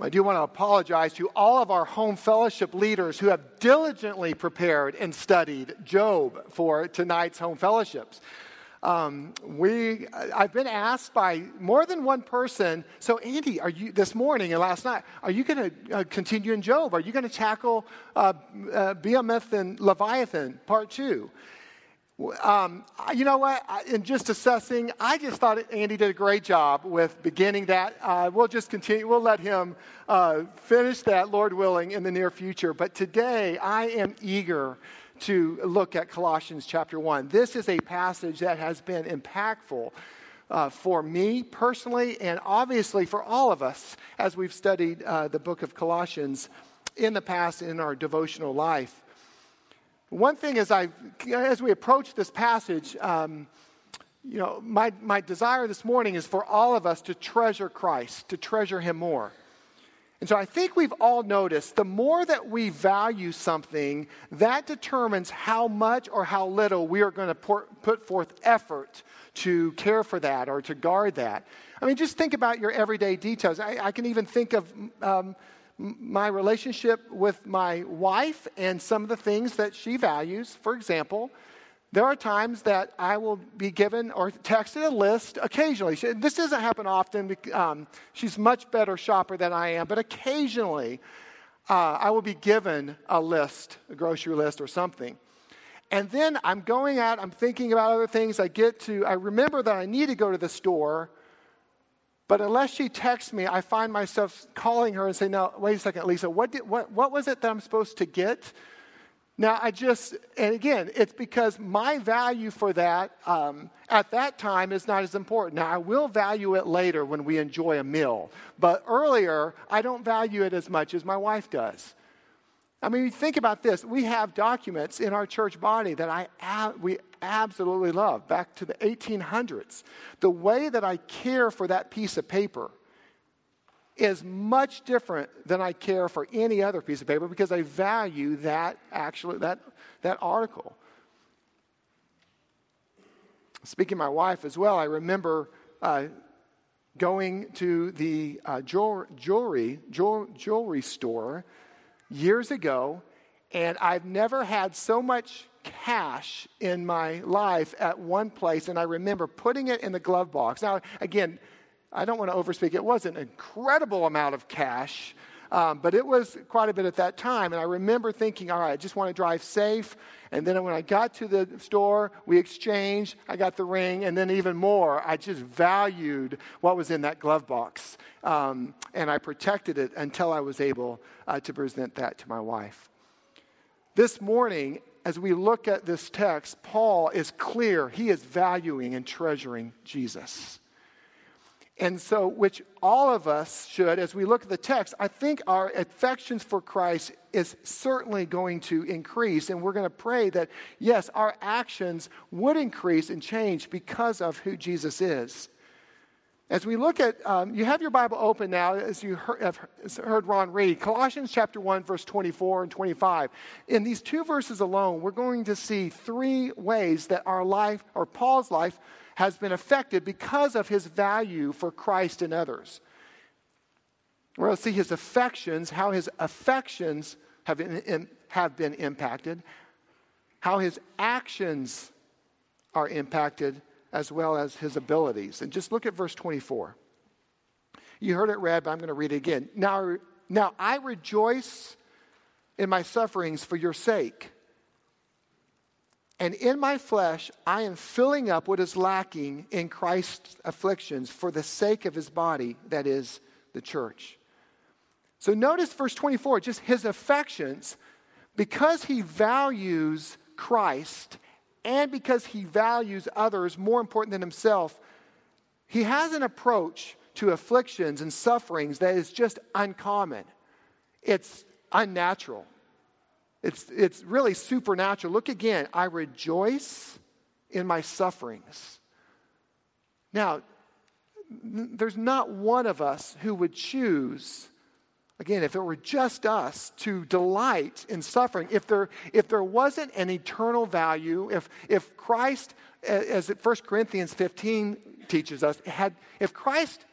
I do want to apologize to all of our home fellowship leaders who have diligently prepared and studied Job for tonight's home fellowships. Um, we, I've been asked by more than one person. So, Andy, are you this morning and last night? Are you going to uh, continue in Job? Are you going to tackle uh, uh, Behemoth and Leviathan, part two? Um, you know what? In just assessing, I just thought Andy did a great job with beginning that. Uh, we'll just continue. We'll let him uh, finish that, Lord willing, in the near future. But today, I am eager to look at Colossians chapter 1. This is a passage that has been impactful uh, for me personally, and obviously for all of us as we've studied uh, the book of Colossians in the past in our devotional life. One thing as, I, as we approach this passage, um, you know, my, my desire this morning is for all of us to treasure Christ, to treasure Him more. And so I think we've all noticed the more that we value something, that determines how much or how little we are going to put forth effort to care for that or to guard that. I mean, just think about your everyday details. I, I can even think of um, my relationship with my wife and some of the things that she values. For example, there are times that I will be given or texted a list occasionally. This doesn't happen often. Um, she's much better shopper than I am, but occasionally uh, I will be given a list, a grocery list or something. And then I'm going out, I'm thinking about other things. I get to, I remember that I need to go to the store, but unless she texts me, I find myself calling her and saying, No, wait a second, Lisa, what, did, what, what was it that I'm supposed to get? Now, I just, and again, it's because my value for that um, at that time is not as important. Now, I will value it later when we enjoy a meal, but earlier, I don't value it as much as my wife does. I mean, think about this. We have documents in our church body that I, we absolutely love, back to the 1800s. The way that I care for that piece of paper is much different than I care for any other piece of paper because I value that actually that that article. Speaking of my wife as well, I remember uh, going to the uh, jewelry jewelry store years ago, and I've never had so much cash in my life at one place, and I remember putting it in the glove box. Now, again, I don't want to overspeak. It was an incredible amount of cash, um, but it was quite a bit at that time. And I remember thinking, all right, I just want to drive safe. And then when I got to the store, we exchanged. I got the ring. And then even more, I just valued what was in that glove box. Um, and I protected it until I was able uh, to present that to my wife. This morning, as we look at this text, Paul is clear he is valuing and treasuring Jesus. And so, which all of us should, as we look at the text, I think our affections for Christ is certainly going to increase. And we're going to pray that, yes, our actions would increase and change because of who Jesus is. As we look at, um, you have your Bible open now, as you heard, have heard Ron read, Colossians chapter 1, verse 24 and 25. In these two verses alone, we're going to see three ways that our life, or Paul's life, has been affected because of his value for Christ and others. We're going to see his affections, how his affections have been, have been impacted, how his actions are impacted, as well as his abilities. And just look at verse 24. You heard it read, but I'm going to read it again. Now, now I rejoice in my sufferings for your sake and in my flesh, I am filling up what is lacking in Christ's afflictions for the sake of his body, that is, the church. So notice verse 24, just his affections, because he values Christ and because he values others more important than himself, he has an approach to afflictions and sufferings that is just uncommon. It's unnatural. It's, it's really supernatural. Look again. I rejoice in my sufferings. Now, there's not one of us who would choose, again, if it were just us, to delight in suffering. If there, if there wasn't an eternal value, if, if Christ, as 1 Corinthians 15 teaches us, had, if Christ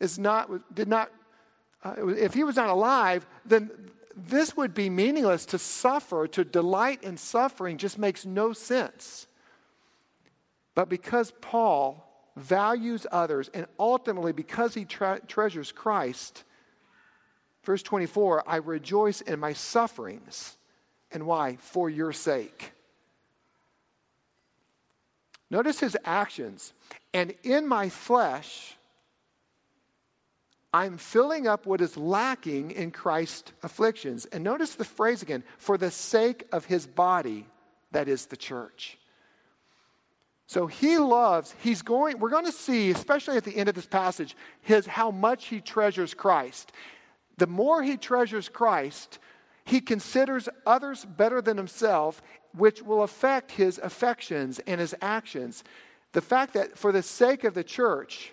is not, did not uh, if he was not alive, then this would be meaningless to suffer, to delight in suffering just makes no sense. But because Paul values others and ultimately because he tre- treasures Christ, verse 24, I rejoice in my sufferings. And why? For your sake. Notice his actions. And in my flesh, I'm filling up what is lacking in Christ's afflictions. And notice the phrase again for the sake of his body, that is the church. So he loves, he's going, we're going to see, especially at the end of this passage, his how much he treasures Christ. The more he treasures Christ, he considers others better than himself, which will affect his affections and his actions. The fact that for the sake of the church,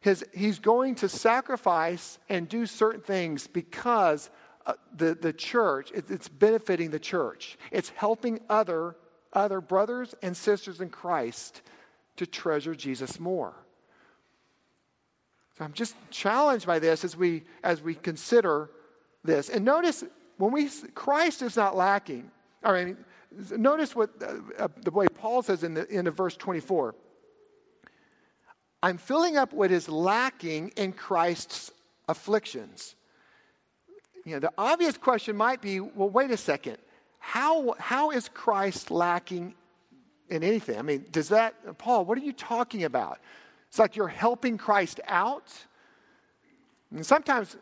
his, he's going to sacrifice and do certain things because uh, the, the church, it, it's benefiting the church. It's helping other, other brothers and sisters in Christ to treasure Jesus more. So I'm just challenged by this as we, as we consider this. And notice when we, Christ is not lacking. I mean, notice what uh, uh, the way Paul says in the end of verse 24. I'm filling up what is lacking in Christ's afflictions. You know, the obvious question might be well, wait a second. How, how is Christ lacking in anything? I mean, does that, Paul, what are you talking about? It's like you're helping Christ out. And sometimes,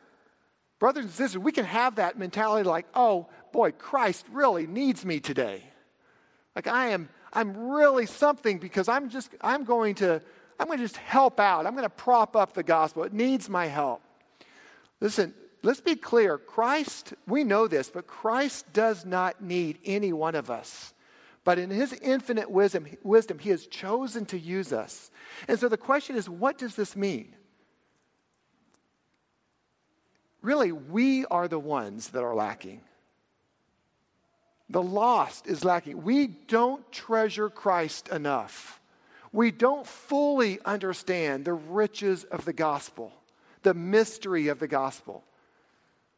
brothers and sisters, we can have that mentality like, oh, boy, Christ really needs me today. Like I am, I'm really something because I'm just, I'm going to I'm going to just help out. I'm going to prop up the gospel. It needs my help. Listen, let's be clear. Christ, we know this, but Christ does not need any one of us. But in his infinite wisdom, wisdom, he has chosen to use us. And so the question is, what does this mean? Really, we are the ones that are lacking. The lost is lacking. We don't treasure Christ enough we don't fully understand the riches of the gospel, the mystery of the gospel.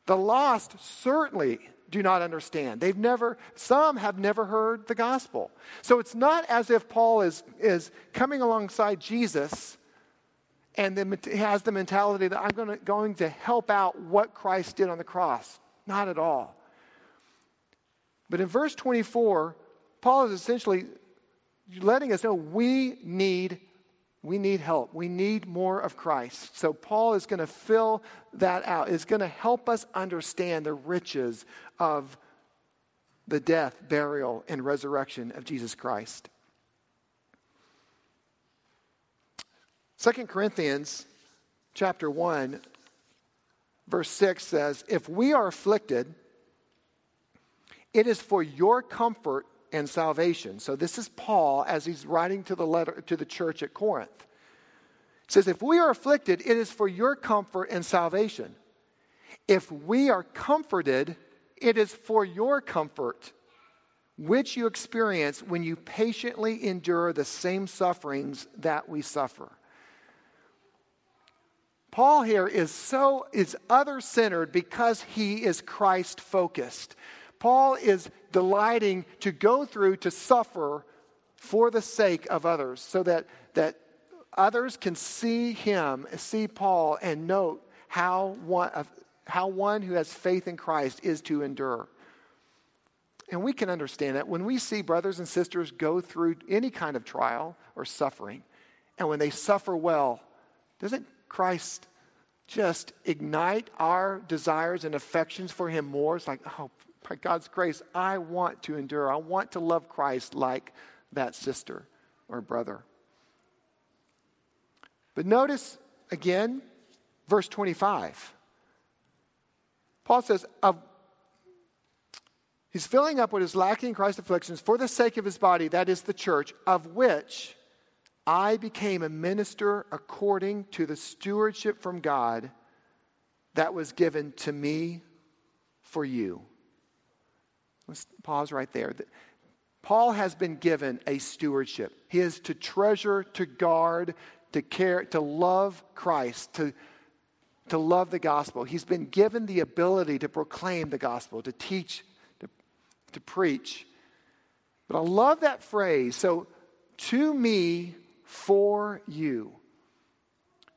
The lost certainly do not understand. They've never, some have never heard the gospel. So it's not as if Paul is, is coming alongside Jesus and then has the mentality that I'm gonna, going to help out what Christ did on the cross. Not at all. But in verse 24, Paul is essentially letting us know we need we need help. We need more of Christ. So Paul is going to fill that out. Is going to help us understand the riches of the death, burial, and resurrection of Jesus Christ. 2 Corinthians chapter 1 verse 6 says, "If we are afflicted, it is for your comfort and salvation. So this is Paul as he's writing to the letter to the church at Corinth. He says, If we are afflicted, it is for your comfort and salvation. If we are comforted, it is for your comfort, which you experience when you patiently endure the same sufferings that we suffer. Paul here is so is other centered because he is Christ focused. Paul is delighting to go through to suffer for the sake of others so that, that others can see him, see Paul, and note how one, how one who has faith in Christ is to endure. And we can understand that when we see brothers and sisters go through any kind of trial or suffering, and when they suffer well, doesn't Christ just ignite our desires and affections for him more? It's like, oh, God's grace, I want to endure. I want to love Christ like that sister or brother. But notice again, verse 25. Paul says, He's filling up what is lacking in Christ's afflictions for the sake of his body, that is the church, of which I became a minister according to the stewardship from God that was given to me for you. Let's pause right there. Paul has been given a stewardship. He is to treasure, to guard, to care, to love Christ, to, to love the gospel. He's been given the ability to proclaim the gospel, to teach, to, to preach. But I love that phrase. So, to me, for you.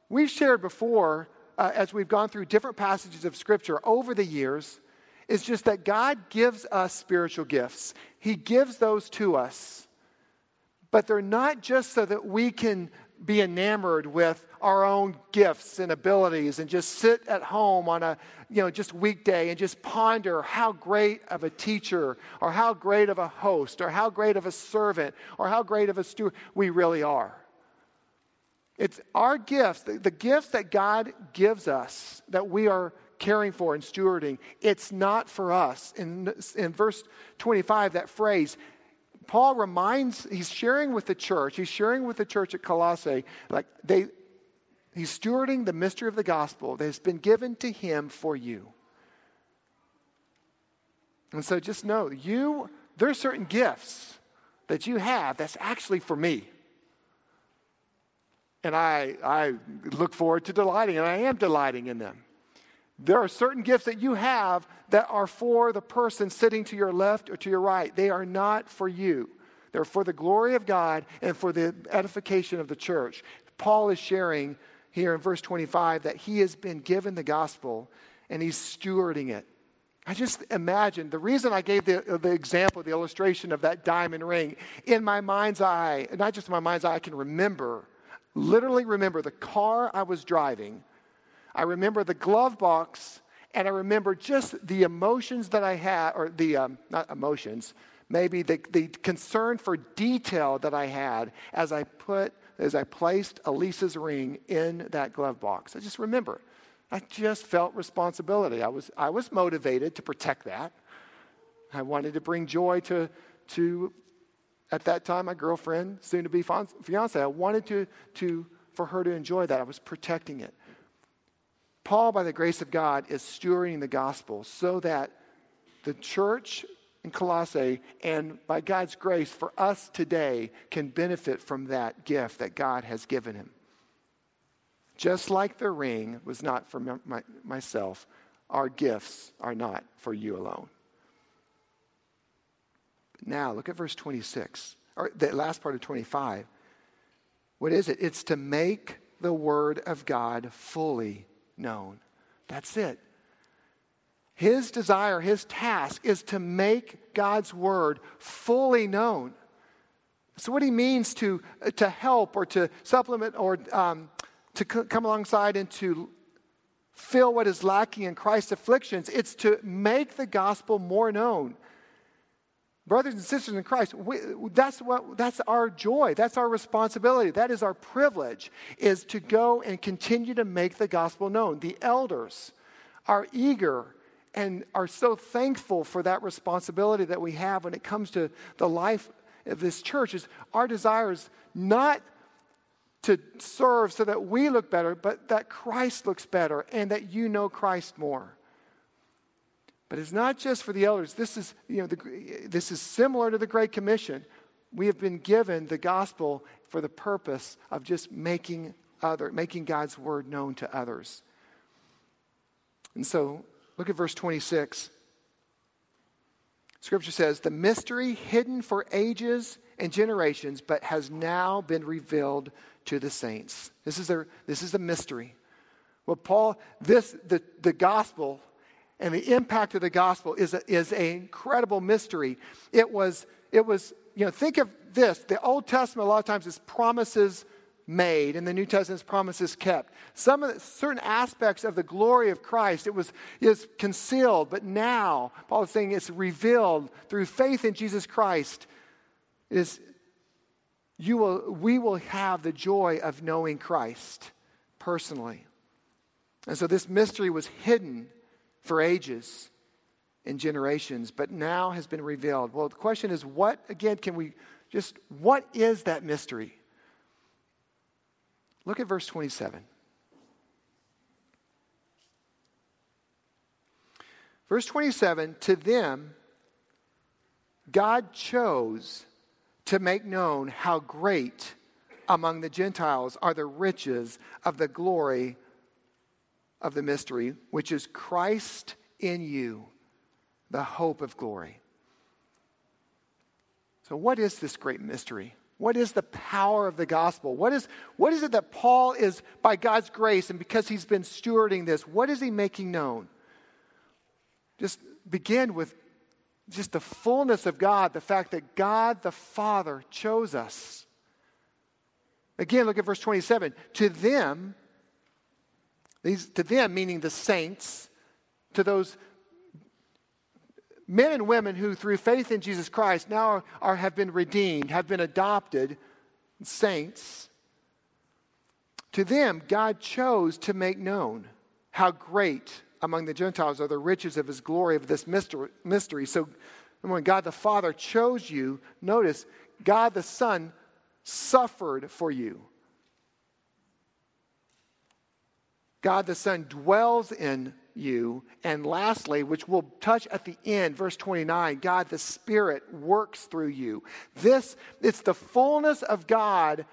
We've shared before, uh, as we've gone through different passages of Scripture over the years, is just that God gives us spiritual gifts. He gives those to us. But they're not just so that we can be enamored with our own gifts and abilities and just sit at home on a you know just weekday and just ponder how great of a teacher or how great of a host or how great of a servant or how great of a steward we really are it's our gifts the, the gifts that god gives us that we are caring for and stewarding it's not for us in, in verse 25 that phrase Paul reminds, he's sharing with the church, he's sharing with the church at Colossae, like they, he's stewarding the mystery of the gospel that has been given to him for you. And so just know, you, there are certain gifts that you have that's actually for me. And I, I look forward to delighting, and I am delighting in them. There are certain gifts that you have that are for the person sitting to your left or to your right. They are not for you. They're for the glory of God and for the edification of the church. Paul is sharing here in verse 25 that he has been given the gospel and he's stewarding it. I just imagine the reason I gave the, the example, the illustration of that diamond ring, in my mind's eye, not just in my mind's eye, I can remember, literally remember the car I was driving I remember the glove box, and I remember just the emotions that I had, or the, um, not emotions, maybe the, the concern for detail that I had as I put, as I placed Lisa's ring in that glove box. I just remember. I just felt responsibility. I was, I was motivated to protect that. I wanted to bring joy to, to at that time, my girlfriend, soon to be fiance. I wanted to, to, for her to enjoy that. I was protecting it. Paul, by the grace of God, is stewarding the gospel so that the church in Colossae and by God's grace for us today can benefit from that gift that God has given him. Just like the ring was not for my, myself, our gifts are not for you alone. Now, look at verse 26, or the last part of 25. What is it? It's to make the word of God fully known. That's it. His desire, his task is to make God's word fully known. So, what he means to, to help or to supplement or um, to c- come alongside and to fill what is lacking in Christ's afflictions, it's to make the gospel more known. Brothers and sisters in Christ, we, that's, what, that's our joy. That's our responsibility. That is our privilege, is to go and continue to make the gospel known. The elders are eager and are so thankful for that responsibility that we have when it comes to the life of this church. Is our desire is not to serve so that we look better, but that Christ looks better and that you know Christ more. But it's not just for the elders. This is, you know, the, this is similar to the Great Commission. We have been given the gospel for the purpose of just making other, making God's word known to others. And so, look at verse 26. Scripture says, The mystery hidden for ages and generations, but has now been revealed to the saints. This is, their, this is the mystery. Well, Paul, this, the, the gospel and the impact of the gospel is, is an incredible mystery. It was, it was, you know, think of this. The Old Testament, a lot of times, is promises made, and the New Testament is promises kept. Some of the, certain aspects of the glory of Christ, it was is concealed, but now, Paul is saying it's revealed through faith in Jesus Christ. Is you will, we will have the joy of knowing Christ personally. And so this mystery was hidden for ages and generations, but now has been revealed. Well, the question is what, again, can we just, what is that mystery? Look at verse 27. Verse 27 To them, God chose to make known how great among the Gentiles are the riches of the glory of the mystery, which is Christ in you, the hope of glory. So, what is this great mystery? What is the power of the gospel? What is, what is it that Paul is, by God's grace and because he's been stewarding this, what is he making known? Just begin with just the fullness of God, the fact that God the Father chose us. Again, look at verse 27. To them, these, to them, meaning the saints, to those men and women who, through faith in Jesus Christ, now are, have been redeemed, have been adopted saints, to them, God chose to make known how great among the Gentiles are the riches of his glory of this mystery. So, when God the Father chose you, notice God the Son suffered for you. God the Son dwells in you. And lastly, which we'll touch at the end, verse 29, God the Spirit works through you. This, it's the fullness of God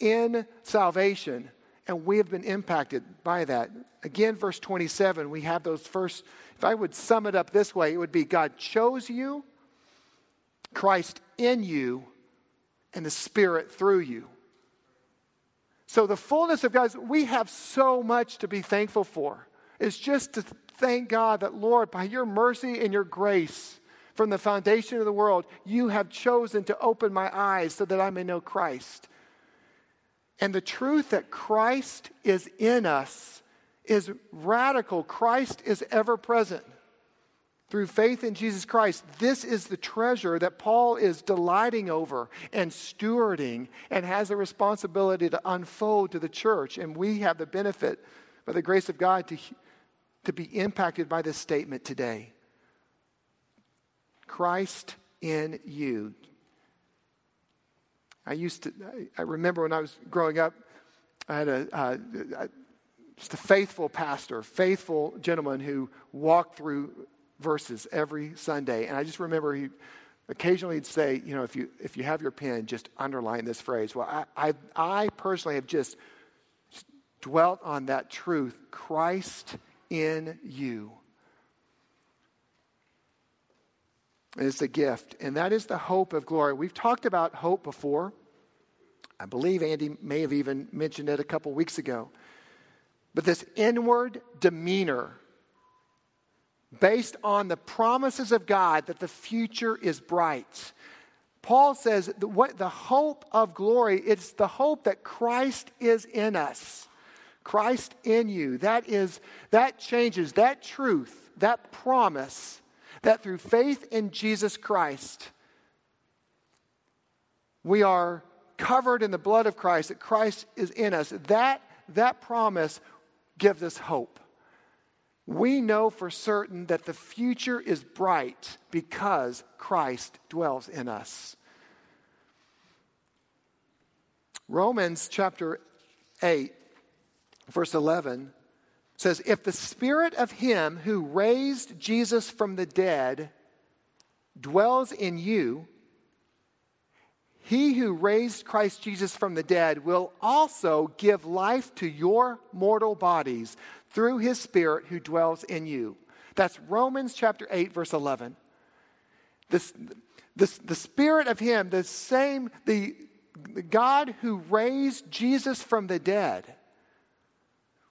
in salvation. And we have been impacted by that. Again, verse 27, we have those first, if I would sum it up this way, it would be God chose you, Christ in you, and the Spirit through you. So, the fullness of God, we have so much to be thankful for. It's just to thank God that, Lord, by your mercy and your grace, from the foundation of the world, you have chosen to open my eyes so that I may know Christ. And the truth that Christ is in us is radical. Christ is ever present through faith in Jesus Christ, this is the treasure that Paul is delighting over and stewarding and has a responsibility to unfold to the church. And we have the benefit, by the grace of God, to, to be impacted by this statement today Christ in you. I used to, I remember when I was growing up, I had a, uh, just a faithful pastor, faithful gentleman who walked through verses every Sunday. And I just remember he occasionally he'd say, you know, if you, if you have your pen, just underline this phrase. Well, I, I, I personally have just dwelt on that truth Christ in you. And it's a gift, and that is the hope of glory. We've talked about hope before. I believe Andy may have even mentioned it a couple weeks ago. But this inward demeanor based on the promises of God that the future is bright. Paul says what the hope of glory, it's the hope that Christ is in us. Christ in you. That is that changes that truth, that promise that through faith in Jesus Christ we are covered in the blood of Christ, that Christ is in us. That that promise gives us hope we know for certain that the future is bright because Christ dwells in us. Romans chapter 8, verse 11 says, If the spirit of him who raised Jesus from the dead dwells in you, he who raised Christ Jesus from the dead will also give life to your mortal bodies through his Spirit who dwells in you. That's Romans chapter 8, verse 11. This, this, the Spirit of him, the same, the, the God who raised Jesus from the dead,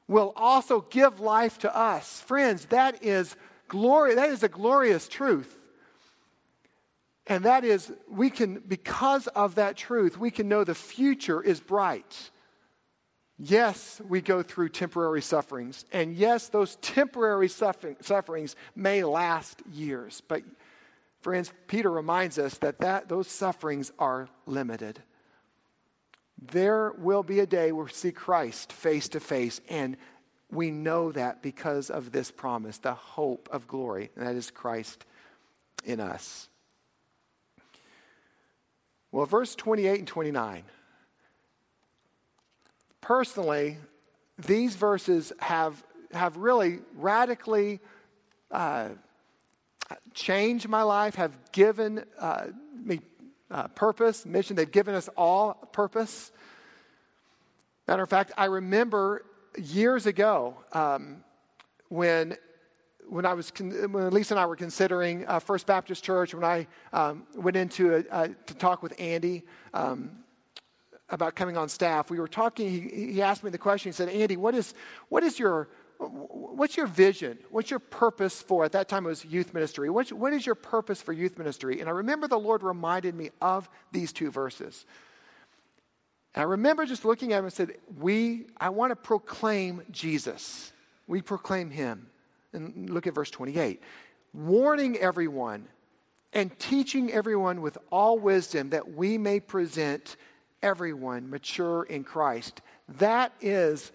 will also give life to us. Friends, that is glory, that is a glorious truth. And that is, we can, because of that truth, we can know the future is bright. Yes, we go through temporary sufferings. And yes, those temporary suffering, sufferings may last years. But, friends, Peter reminds us that, that those sufferings are limited. There will be a day where we see Christ face to face, and we know that because of this promise, the hope of glory, and that is Christ in us. Well, verse 28 and 29 personally, these verses have, have really radically uh, changed my life, have given uh, me uh, purpose, mission. They've given us all purpose. Matter of fact, I remember years ago, um, when when I was when Lisa and I were considering uh, First Baptist Church, when I um, went into a, to talk with Andy um, about coming on staff, we were talking. He, he asked me the question. He said, "Andy, what is what is your what's your vision? What's your purpose for?" At that time, it was youth ministry. What's, what is your purpose for youth ministry? And I remember the Lord reminded me of these two verses. And I remember just looking at him and said, "We, I want to proclaim Jesus. We proclaim Him." And look at verse 28 warning everyone and teaching everyone with all wisdom that we may present everyone mature in Christ. That is,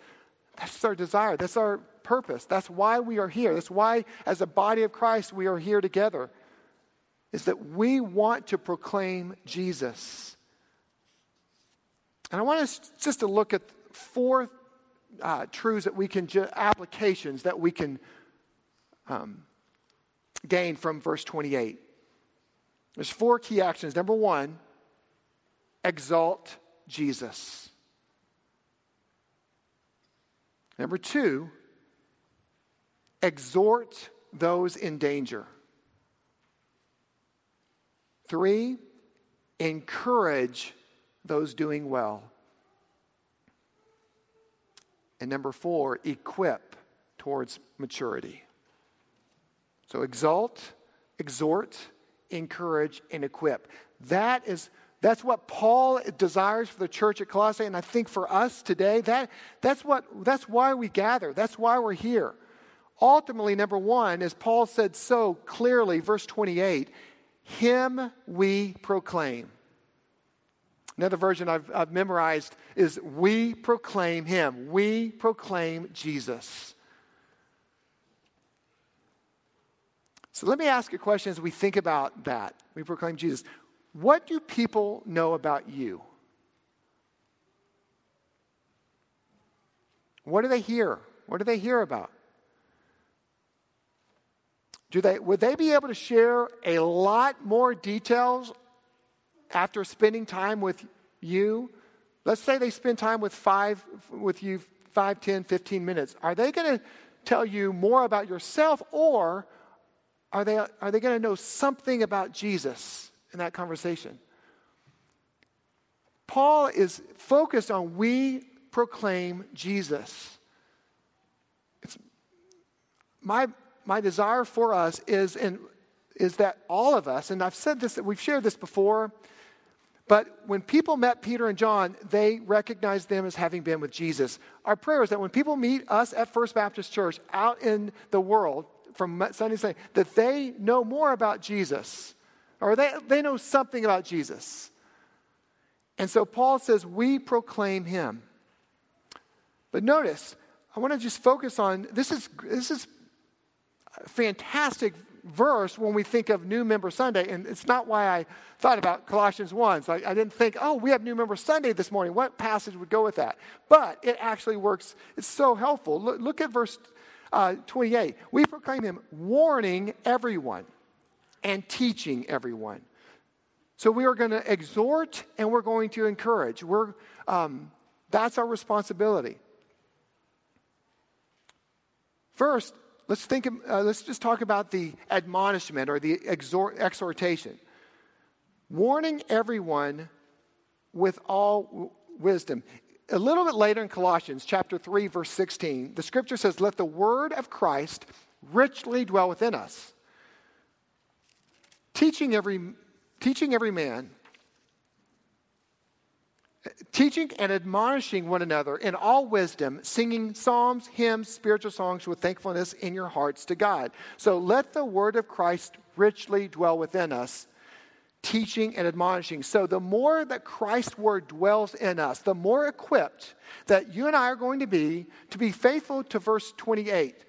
that's our desire. That's our purpose. That's why we are here. That's why, as a body of Christ, we are here together. Is that we want to proclaim Jesus. And I want us just to look at four uh, truths that we can, ju- applications that we can um, gain from verse 28. There's four key actions. Number one, exalt Jesus. Number two, exhort those in danger. Three, encourage those doing well. And number four, equip towards maturity. So exalt, exhort, encourage, and equip. That is that's what Paul desires for the church at Colossae, and I think for us today, that, that's, what, that's why we gather. That's why we're here. Ultimately, number one, as Paul said so clearly, verse 28, Him we proclaim. Another version I've, I've memorized is We proclaim Him. We proclaim Jesus. So let me ask a question as we think about that. We proclaim Jesus. What do people know about you? What do they hear? What do they hear about? Do they, would they be able to share a lot more details after spending time with you? Let's say they spend time with five with you 5, 10, 15 minutes. Are they going to tell you more about yourself or are they, are they going to know something about Jesus in that conversation? Paul is focused on we proclaim Jesus. It's my, my desire for us is, and is that all of us, and I've said this, we've shared this before, but when people met Peter and John, they recognized them as having been with Jesus. Our prayer is that when people meet us at First Baptist Church out in the world, from Sunday to Sunday that they know more about Jesus or they, they know something about Jesus. And so Paul says, We proclaim him. But notice, I want to just focus on this is, this is fantastic verse when we think of New Member Sunday. And it's not why I thought about Colossians 1. So I, I, didn't think, oh, we have New Member Sunday this morning. What passage would go with that? But it actually works. It's so helpful. Look, look at verse uh, 28. We proclaim him warning everyone and teaching everyone. So we are going to exhort and we're going to encourage. We're, um, that's our responsibility. First, let's think. Uh, let's just talk about the admonishment or the exhort, exhortation. Warning everyone with all wisdom a little bit later in Colossians chapter 3 verse 16, the scripture says, "Let the word of Christ richly dwell within us, teaching every teaching every man teaching and admonishing one another in all wisdom, singing psalms, hymns, spiritual songs with thankfulness in your hearts to God." So let the word of Christ richly dwell within us teaching and admonishing. So, the more that Christ's word dwells in us, the more equipped that you and I are going to be to be faithful to verse 28.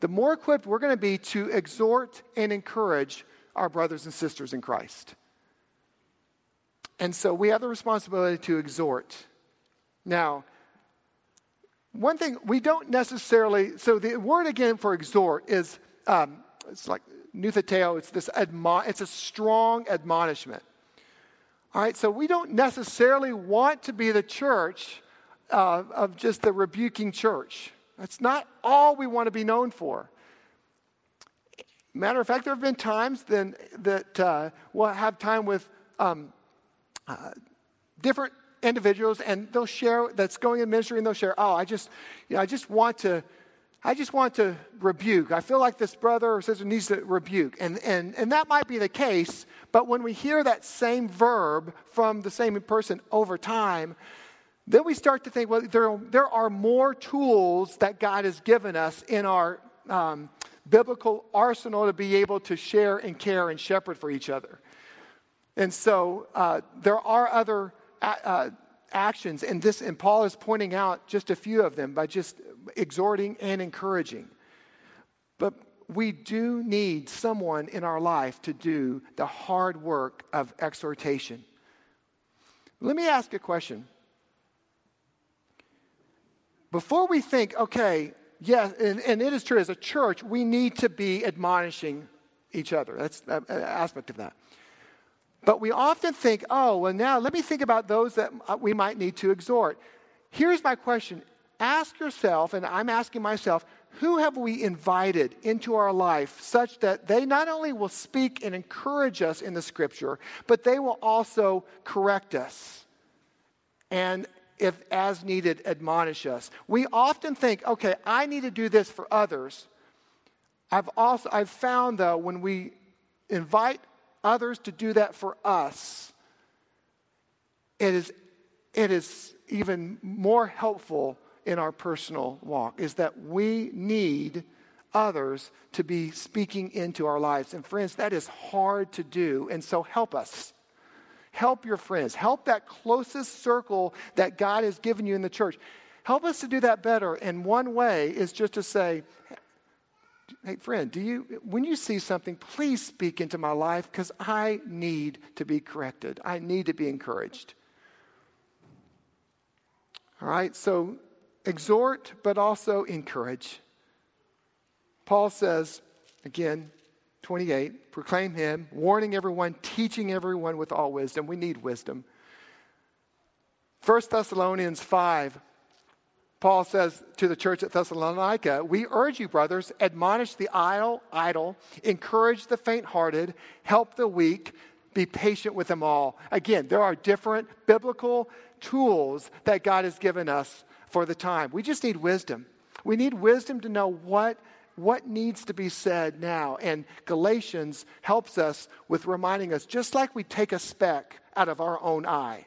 The more equipped we're going to be to exhort and encourage our brothers and sisters in Christ. And so we have the responsibility to exhort. Now, one thing we don't necessarily, so the word again for exhort is, um, it's like noutheteo, it's this admo- it's a strong admonishment. All right, so we don't necessarily want to be the church uh, of just the rebuking church. That's not all we want to be known for. Matter of fact, there have been times then that uh, we'll have time with um, uh, different individuals, and they'll share that's going in ministry, and they'll share, "Oh, I just, you know, I just want to, I just want to rebuke. I feel like this brother or sister needs to rebuke," and and and that might be the case. But when we hear that same verb from the same person over time, then we start to think, well, there, there are more tools that God has given us in our um, biblical arsenal to be able to share and care and shepherd for each other. And so uh, there are other uh, actions, and this, and Paul is pointing out just a few of them by just exhorting and encouraging. But we do need someone in our life to do the hard work of exhortation. Let me ask a question. Before we think, okay, yes, and, and it is true, as a church, we need to be admonishing each other. That's an aspect of that. But we often think, oh, well, now let me think about those that uh, we might need to exhort. Here's my question ask yourself, and I'm asking myself, who have we invited into our life such that they not only will speak and encourage us in the scripture, but they will also correct us and if as needed, admonish us. We often think, okay, I need to do this for others. I've also I've found though when we invite others to do that for us, it is it is even more helpful in our personal walk is that we need others to be speaking into our lives. And friends, that is hard to do. And so help us. Help your friends. Help that closest circle that God has given you in the church. Help us to do that better. And one way is just to say, hey, friend, do you, when you see something, please speak into my life because I need to be corrected. I need to be encouraged. All right, so exhort, but also encourage. Paul says, again, 28, proclaim him, warning everyone, teaching everyone with all wisdom. We need wisdom. 1 Thessalonians 5, Paul says to the church at Thessalonica, We urge you, brothers, admonish the idle, idle, encourage the faint hearted, help the weak, be patient with them all. Again, there are different biblical tools that God has given us for the time. We just need wisdom. We need wisdom to know what what needs to be said now. And Galatians helps us with reminding us, just like we take a speck out of our own eye.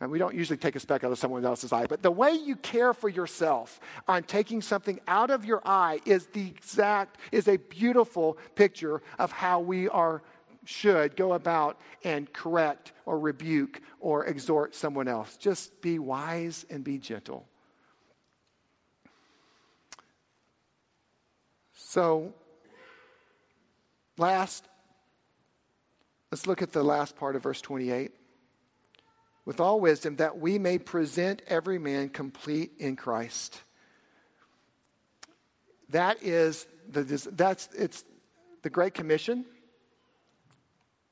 And we don't usually take a speck out of someone else's eye, but the way you care for yourself on taking something out of your eye is the exact, is a beautiful picture of how we are should go about and correct or rebuke or exhort someone else. Just be wise and be gentle. So, last, let's look at the last part of verse 28. With all wisdom, that we may present every man complete in Christ. That is the, that's, it's the Great Commission.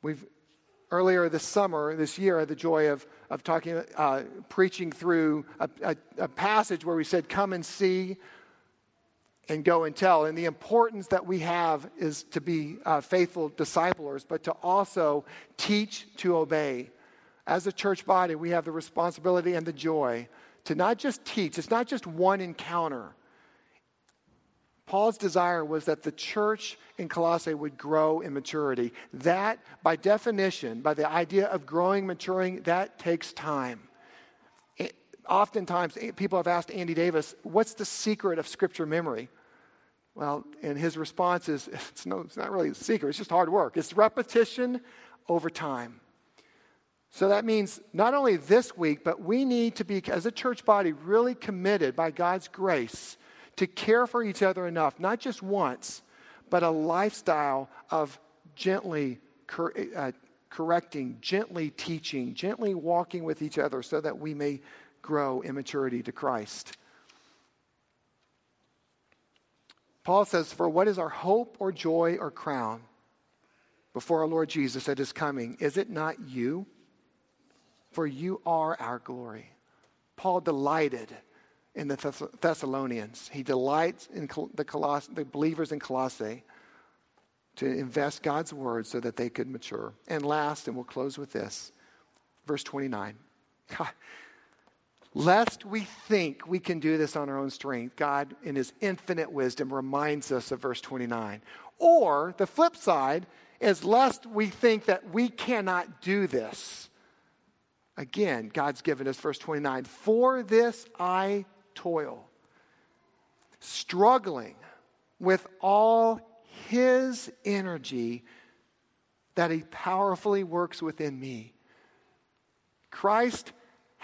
We've earlier this summer, this year, had the joy of, of talking, uh, preaching through a, a, a, passage where we said, Come and see and go and tell. And the importance that we have is to be uh, faithful disciplers, but to also teach to obey. As a church body, we have the responsibility and the joy to not just teach, it's not just one encounter. Paul's desire was that the church in Colossae would grow in maturity. That, by definition, by the idea of growing, maturing, that takes time oftentimes eh, people have asked Andy Davis, what's the secret of scripture memory? Well, and his response is, it's, no, it's not really a secret, it's just hard work. It's repetition over time. So that means not only this week, but we need to be, as a church body, really committed by God's grace to care for each other enough, not just once, but a lifestyle of gently cor- uh, correcting, gently teaching, gently walking with each other so that we may grow in maturity to Christ. Paul says, For what is our hope or joy or crown before our Lord Jesus at his coming? Is it not you? For you are our glory. Paul delighted in the Thess- Thessalonians. He delights in Col- the, Coloss- the believers in Colossae to invest God's word so that they could mature. And last, and we'll close with this, verse 29. God, lest we think we can do this on our own strength, God, in his infinite wisdom, reminds us of verse 29. Or the flip side is lest we think that we cannot do this. Again, God's given us verse 29 For this I toil, struggling with all his energy that he powerfully works within me. Christ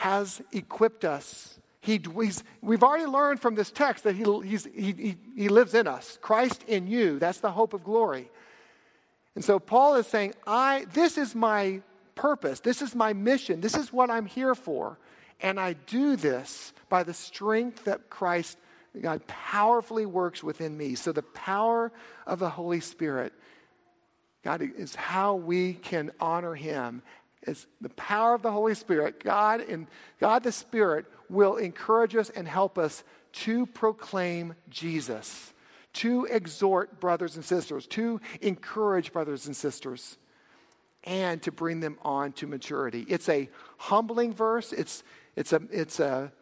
has equipped us. He, we've already learned from this text that he, he, he, he lives in us. Christ in you. That's the hope of glory. And so Paul is saying, I, this is my purpose. This is my mission. This is what I'm here for. And I do this by the strength that Christ, God, powerfully works within me. So the power of the Holy Spirit, God, is how we can honor Him. It's the power of the Holy Spirit. God and God the Spirit will encourage us and help us to proclaim Jesus, to exhort brothers and sisters, to encourage brothers and sisters and to bring them on to maturity. It's a humbling verse. It's, it's a, it's a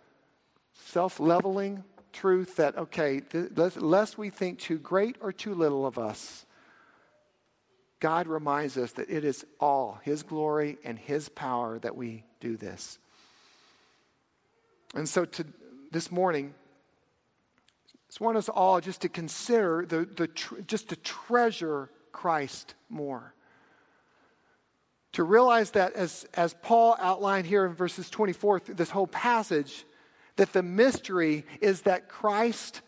self leveling truth that, okay, th- lest we think too great or too little of us, God reminds us that it is all His glory and His power that we do this. And so to, this morning, I just want us all just to consider the, the tr- just to treasure Christ more to realize that as, as Paul outlined here in verses 24, through this whole passage, that the mystery is that Christ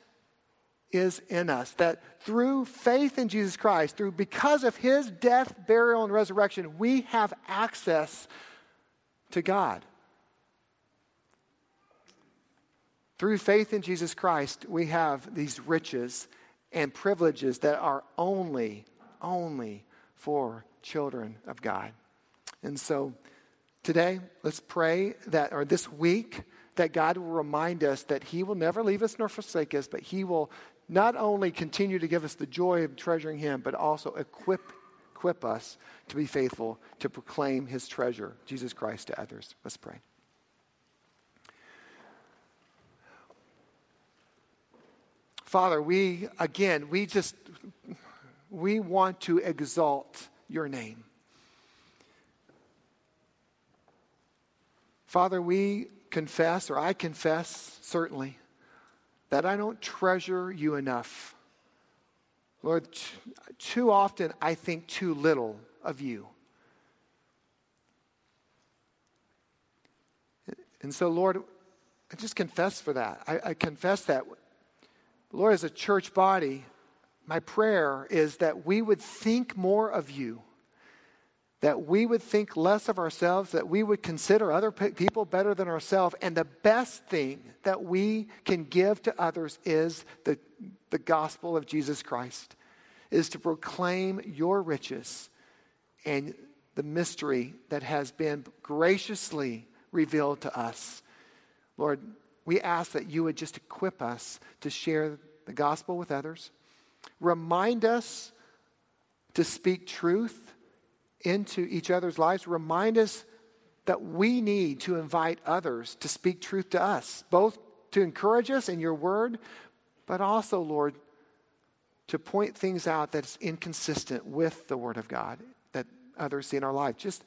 is in us. That through faith in Jesus Christ, through because of his death, burial, and resurrection, we have access to God. Through faith in Jesus Christ, we have these riches and privileges that are only, only for children of God. And so today, let's pray that, or this week, that God will remind us that He will never leave us nor forsake us, but He will not only continue to give us the joy of treasuring Him, but also equip, equip us to be faithful to proclaim His treasure, Jesus Christ, to others. Let's pray. Father, we, again, we just, we want to exalt your name. Father, we confess, or I confess certainly, that I don't treasure you enough. Lord, too often I think too little of you. And so, Lord, I just confess for that. I, I confess that. Lord, as a church body, my prayer is that we would think more of you that we would think less of ourselves, that we would consider other people better than ourselves. And the best thing that we can give to others is the, the gospel of Jesus Christ, is to proclaim your riches and the mystery that has been graciously revealed to us. Lord, we ask that you would just equip us to share the gospel with others. Remind us to speak truth into each other's lives, remind us that we need to invite others to speak truth to us, both to encourage us in your word, but also, Lord, to point things out that's inconsistent with the word of God that others see in our life. Just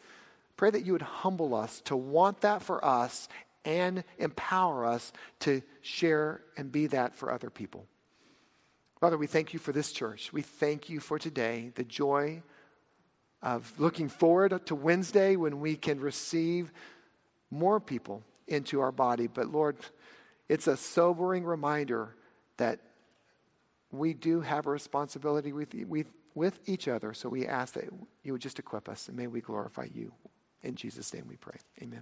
pray that you would humble us to want that for us and empower us to share and be that for other people. Father, we thank you for this church. We thank you for today, the joy of looking forward to Wednesday when we can receive more people into our body. But Lord, it's a sobering reminder that we do have a responsibility with, with, with each other. So we ask that you would just equip us and may we glorify you. In Jesus' name we pray. Amen.